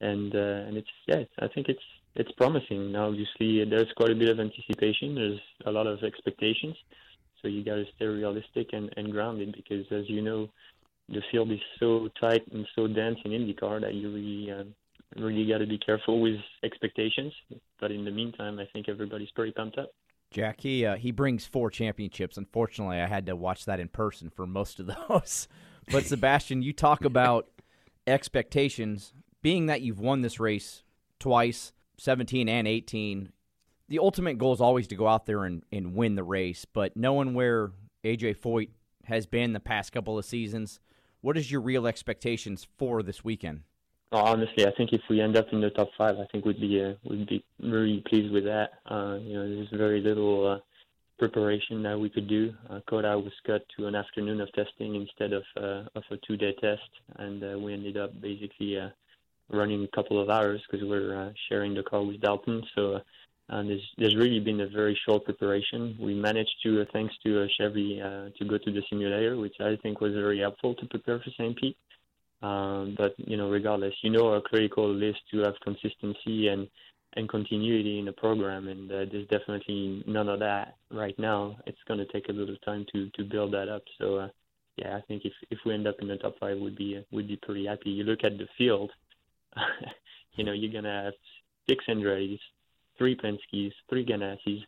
And uh, and it's yeah, I think it's it's promising. Now, obviously, there's quite a bit of anticipation. There's a lot of expectations. So you got to stay realistic and, and grounded because, as you know, the field is so tight and so dense in IndyCar that you really um, really got to be careful with expectations. But in the meantime, I think everybody's pretty pumped up. Jack, he uh, he brings four championships. Unfortunately, I had to watch that in person for most of those. but Sebastian, you talk about expectations. Being that you've won this race twice, 17 and 18, the ultimate goal is always to go out there and, and win the race. But knowing where AJ Foyt has been the past couple of seasons, what is your real expectations for this weekend? honestly, I think if we end up in the top five, I think we'd be uh, we'd be really pleased with that. Uh, you know, there's very little uh, preparation that we could do. Uh, COTA was cut to an afternoon of testing instead of uh, of a two-day test, and uh, we ended up basically running a couple of hours because we're sharing the car with Dalton. So. And there's, there's really been a very short preparation. We managed to, uh, thanks to uh, Chevy, uh, to go to the simulator, which I think was very helpful to prepare for St. Pete. Um, but you know, regardless, you know, our critical is to have consistency and and continuity in the program, and uh, there's definitely none of that right now. It's going to take a little time to to build that up. So, uh, yeah, I think if if we end up in the top five, we'd be we'd be pretty happy. You look at the field, you know, you're gonna have six Andretti's, three Penske's, three Ganassis,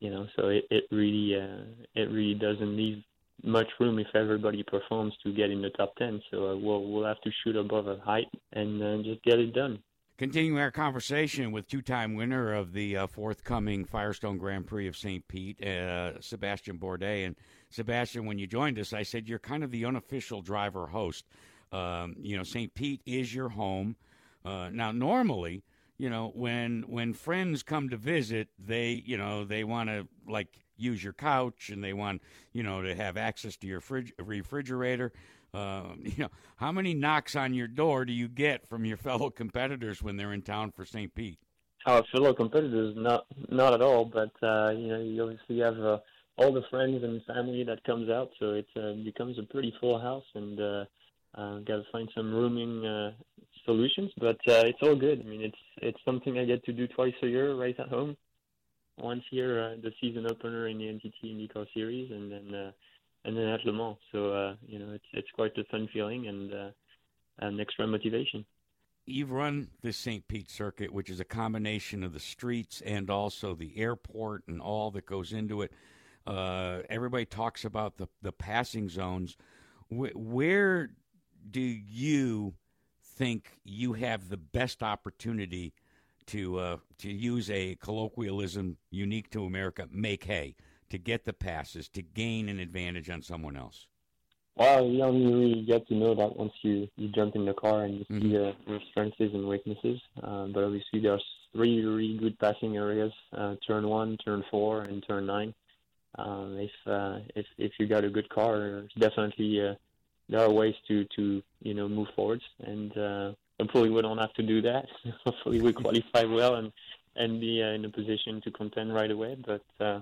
you know, so it it really uh, it really doesn't leave much room if everybody performs to get in the top 10. So uh, we'll we'll have to shoot above a height and uh, just get it done. Continuing our conversation with two-time winner of the uh, forthcoming Firestone Grand Prix of St. Pete, uh, Sebastian Bourdais. And Sebastian, when you joined us, I said you're kind of the unofficial driver host. Um, you know, St. Pete is your home. Uh, now, normally, you know, when when friends come to visit, they you know they want to like use your couch and they want you know to have access to your fridge, refrigerator. Uh, you know, how many knocks on your door do you get from your fellow competitors when they're in town for St. Pete? Our fellow competitors, not not at all. But uh, you know, you obviously have uh, all the friends and family that comes out, so it uh, becomes a pretty full house, and uh, uh, got to find some rooming uh, solutions. But uh, it's all good. I mean, it's it's something I get to do twice a year, right at home once here uh, the season opener in the NTT IndyCar Series, and then uh, and then at Le Mans. So uh, you know, it's it's quite a fun feeling and uh, an extra motivation. You've run the St. Pete circuit, which is a combination of the streets and also the airport and all that goes into it. Uh, everybody talks about the the passing zones. Wh- where do you think you have the best opportunity to uh, to use a colloquialism unique to America, make hay, to get the passes, to gain an advantage on someone else? Well, you only really get to know that once you, you jump in the car and you mm-hmm. see uh, your strengths and weaknesses. Uh, but obviously, there's three really good passing areas: uh, turn one, turn four, and turn nine. Um, if uh, if if you got a good car, it's definitely uh, there are ways to to you know move forwards and uh, hopefully we don't have to do that. hopefully we qualify well and and be uh, in a position to contend right away. But uh,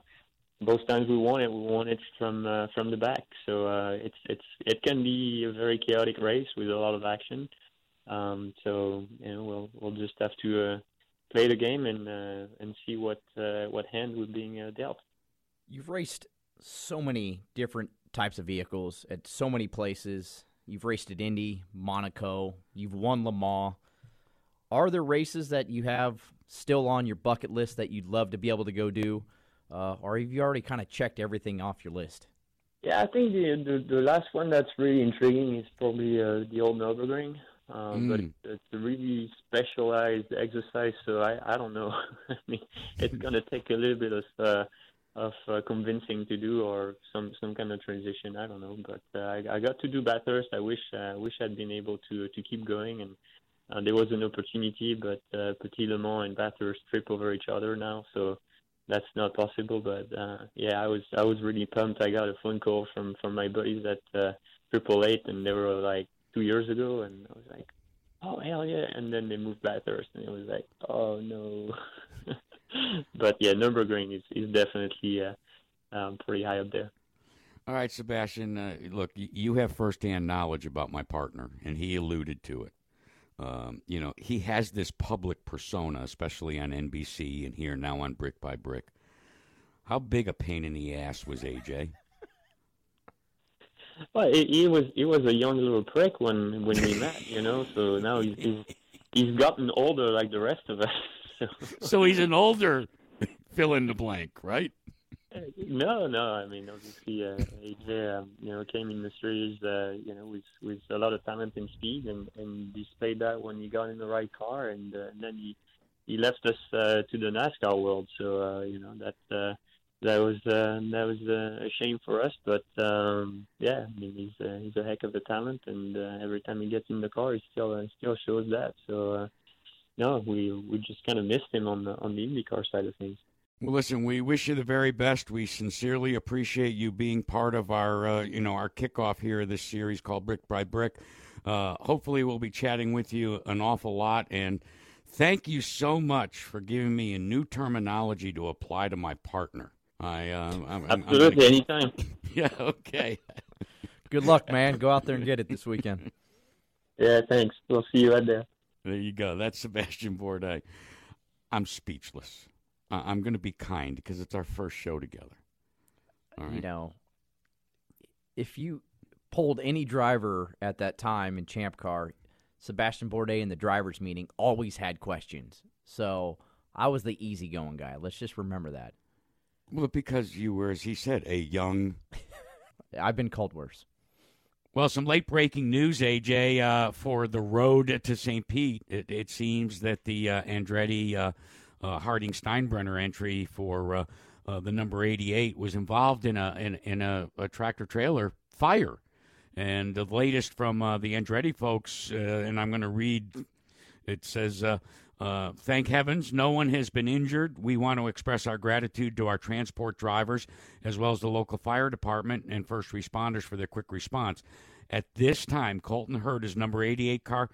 both times we won it, we won it from uh, from the back. So uh, it's it's it can be a very chaotic race with a lot of action. Um, so you know we'll we'll just have to uh, play the game and uh, and see what uh, what hand we're being uh, dealt. You've raced so many different types of vehicles at so many places You've raced at Indy, Monaco. You've won Le Mans. Are there races that you have still on your bucket list that you'd love to be able to go do, uh, or have you already kind of checked everything off your list? Yeah, I think the the, the last one that's really intriguing is probably uh, the old Nurburgring. Um, mm. But it's, it's a really specialized exercise, so I I don't know. I mean, it's gonna take a little bit of uh, of uh, convincing to do or some some kind of transition. I don't know, but uh, I, I got to do Bathurst. I wish uh, wish I'd been able to to keep going, and uh, there was an opportunity, but uh, Petit Le Mans and Bathurst trip over each other now, so that's not possible. But uh, yeah, I was I was really pumped. I got a phone call from from my buddies at uh, Triple Eight, and they were like two years ago, and I was like, oh hell yeah! And then they moved Bathurst, and it was like, oh no. but yeah, Nurburgring is is definitely uh, um, pretty high up there. All right, Sebastian. Uh, look, you have firsthand knowledge about my partner, and he alluded to it. Um, you know, he has this public persona, especially on NBC and here now on Brick by Brick. How big a pain in the ass was AJ? Well, he was he was a young little prick when when we met, you know. So now he's he's, he's gotten older like the rest of us. so he's an older fill in the blank, right? No, no. I mean, obviously, uh, AJ, um, you know, came in the series, uh, you know, with with a lot of talent and speed, and and displayed that when he got in the right car, and, uh, and then he he left us uh, to the NASCAR world. So uh, you know that uh, that was uh, that was uh, a shame for us, but um, yeah, I mean he's uh, he's a heck of a talent, and uh, every time he gets in the car, he still uh, still shows that. So uh, no, we we just kind of missed him on the on the IndyCar side of things. Well, listen, we wish you the very best. We sincerely appreciate you being part of our, uh, you know, our kickoff here of this series called Brick by Brick. Uh, hopefully, we'll be chatting with you an awful lot. And thank you so much for giving me a new terminology to apply to my partner. I, uh, I'm, I'm- Absolutely, I'm gonna- anytime. Yeah. Okay. Good luck, man. Go out there and get it this weekend. Yeah, thanks. We'll see you out there. There you go. That's Sebastian Bourdais. I'm speechless. I- I'm going to be kind because it's our first show together. All right. You know, if you pulled any driver at that time in Champ Car, Sebastian Bourdais in the drivers' meeting always had questions. So I was the easygoing guy. Let's just remember that. Well, because you were, as he said, a young. I've been called worse. Well, some late breaking news, AJ, uh, for the road to St. Pete. It, it seems that the uh, Andretti uh, uh, Harding Steinbrenner entry for uh, uh, the number 88 was involved in a in, in a, a tractor trailer fire. And the latest from the Andretti folks, and I'm going to read it says, uh, Thank heavens, no one has been injured. We want to express our gratitude to our transport drivers, as well as the local fire department and first responders for their quick response. At this time, Colton Herta's number 88 car,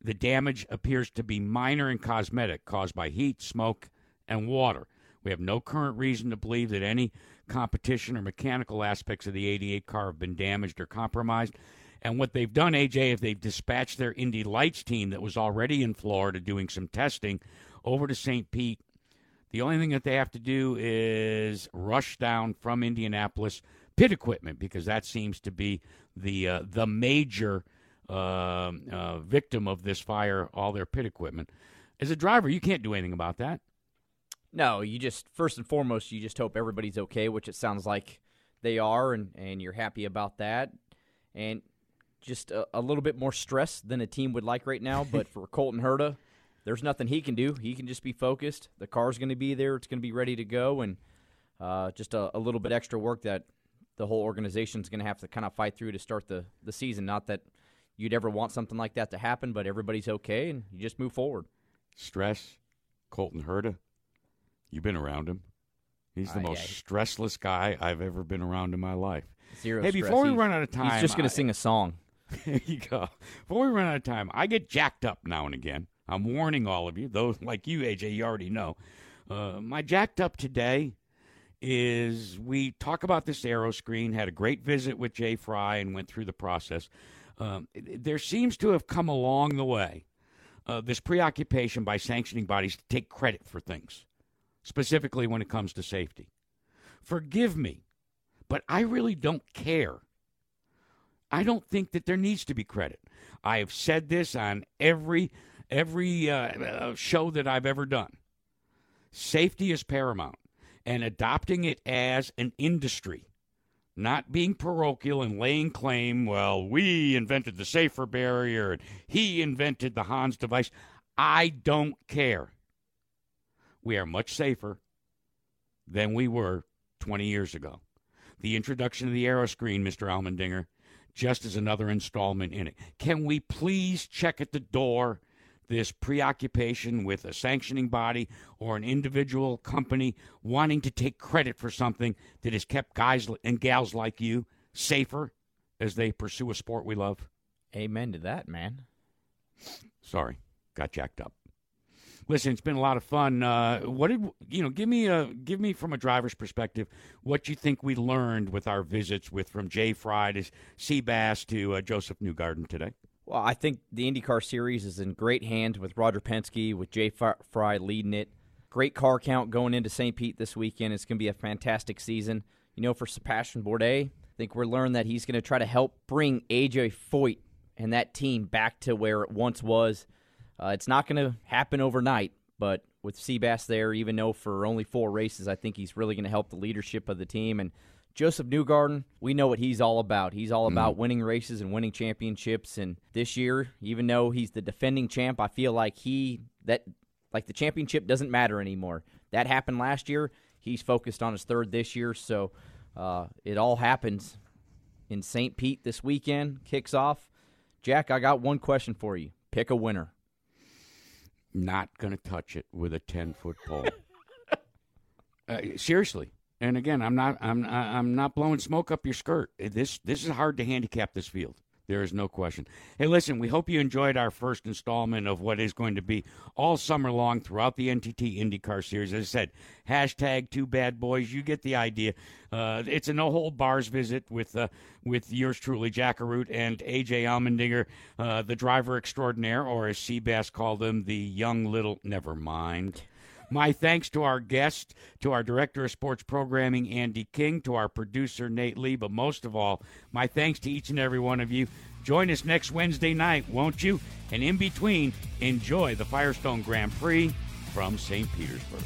the damage appears to be minor and cosmetic, caused by heat, smoke, and water. We have no current reason to believe that any competition or mechanical aspects of the 88 car have been damaged or compromised. And what they've done, AJ, is they've dispatched their Indy Lights team that was already in Florida doing some testing over to St. Pete. The only thing that they have to do is rush down from Indianapolis pit equipment because that seems to be the uh, the major um uh, victim of this fire. All their pit equipment. As a driver, you can't do anything about that. No, you just first and foremost, you just hope everybody's okay, which it sounds like they are, and and you're happy about that, and just a, a little bit more stress than a team would like right now. But for Colton Herta, there's nothing he can do. He can just be focused. The car's going to be there. It's going to be ready to go, and uh, just a, a little bit extra work that the whole organization's going to have to kind of fight through to start the the season. Not that you'd ever want something like that to happen, but everybody's okay, and you just move forward. Stress, Colton Herta. You've been around him. He's the Uh, most stressless guy I've ever been around in my life. Zero Hey, stress. before we He's- run out of time, he's just going to sing a song. There you go. Before we run out of time, I get jacked up now and again. I'm warning all of you, those like you, AJ, you already know. Uh, my jacked up today is we talk about this aero screen, had a great visit with Jay Frye and went through the process. Um, there seems to have come along the way uh, this preoccupation by sanctioning bodies to take credit for things, specifically when it comes to safety. Forgive me, but I really don't care. I don't think that there needs to be credit. I have said this on every every uh, uh, show that I've ever done. Safety is paramount, and adopting it as an industry, not being parochial and laying claim. Well, we invented the safer barrier, and he invented the Hans device. I don't care. We are much safer than we were 20 years ago. The introduction of the aero screen, Mr. Allmendinger, just as another installment in it. Can we please check at the door this preoccupation with a sanctioning body or an individual company wanting to take credit for something that has kept guys and gals like you safer as they pursue a sport we love? Amen to that, man. Sorry, got jacked up. Listen, it's been a lot of fun. Uh, what did you know? Give me a give me from a driver's perspective what you think we learned with our visits with from Jay Frye to Seabass to uh, Josef Newgarden today. Well, I think the IndyCar series is in great hands with Roger Penske, with Jay Frye leading it. Great car count going into St. Pete this weekend. It's going to be a fantastic season. You know, for Sebastian Bourdais, I think we're learning that he's going to try to help bring AJ Foyt and that team back to where it once was. Uh, it's not going to happen overnight, but with Seabass there, even though for only four races, I think he's really going to help the leadership of the team. And Josef Newgarden, we know what he's all about. He's all about mm. winning races and winning championships. And this year, even though he's the defending champ, I feel like he that like the championship doesn't matter anymore. That happened last year. He's focused on his third this year, so uh, it all happens in St. Pete this weekend. Kicks off. Jack, I got one question for you. Pick a winner. Not going to touch it with a ten foot pole. uh, seriously, and again, I'm not I'm I'm not blowing smoke up your skirt. This this is hard to handicap this field. There is no question. Hey, listen, we hope you enjoyed our first installment of what is going to be all summer long throughout the NTT IndyCar Series. As I said, hashtag two bad boys. You get the idea. Uh, it's a no hold bars visit with uh, with yours truly, Jack Arute and AJ Allmendinger, uh, the driver extraordinaire, or as Seabass called him, the young little. Never mind. My thanks to our guest, to our director of sports programming, Andy King, to our producer, Nate Lee, but most of all, my thanks to each and every one of you. Join us next Wednesday night, won't you? And in between, enjoy the Firestone Grand Prix from St. Petersburg.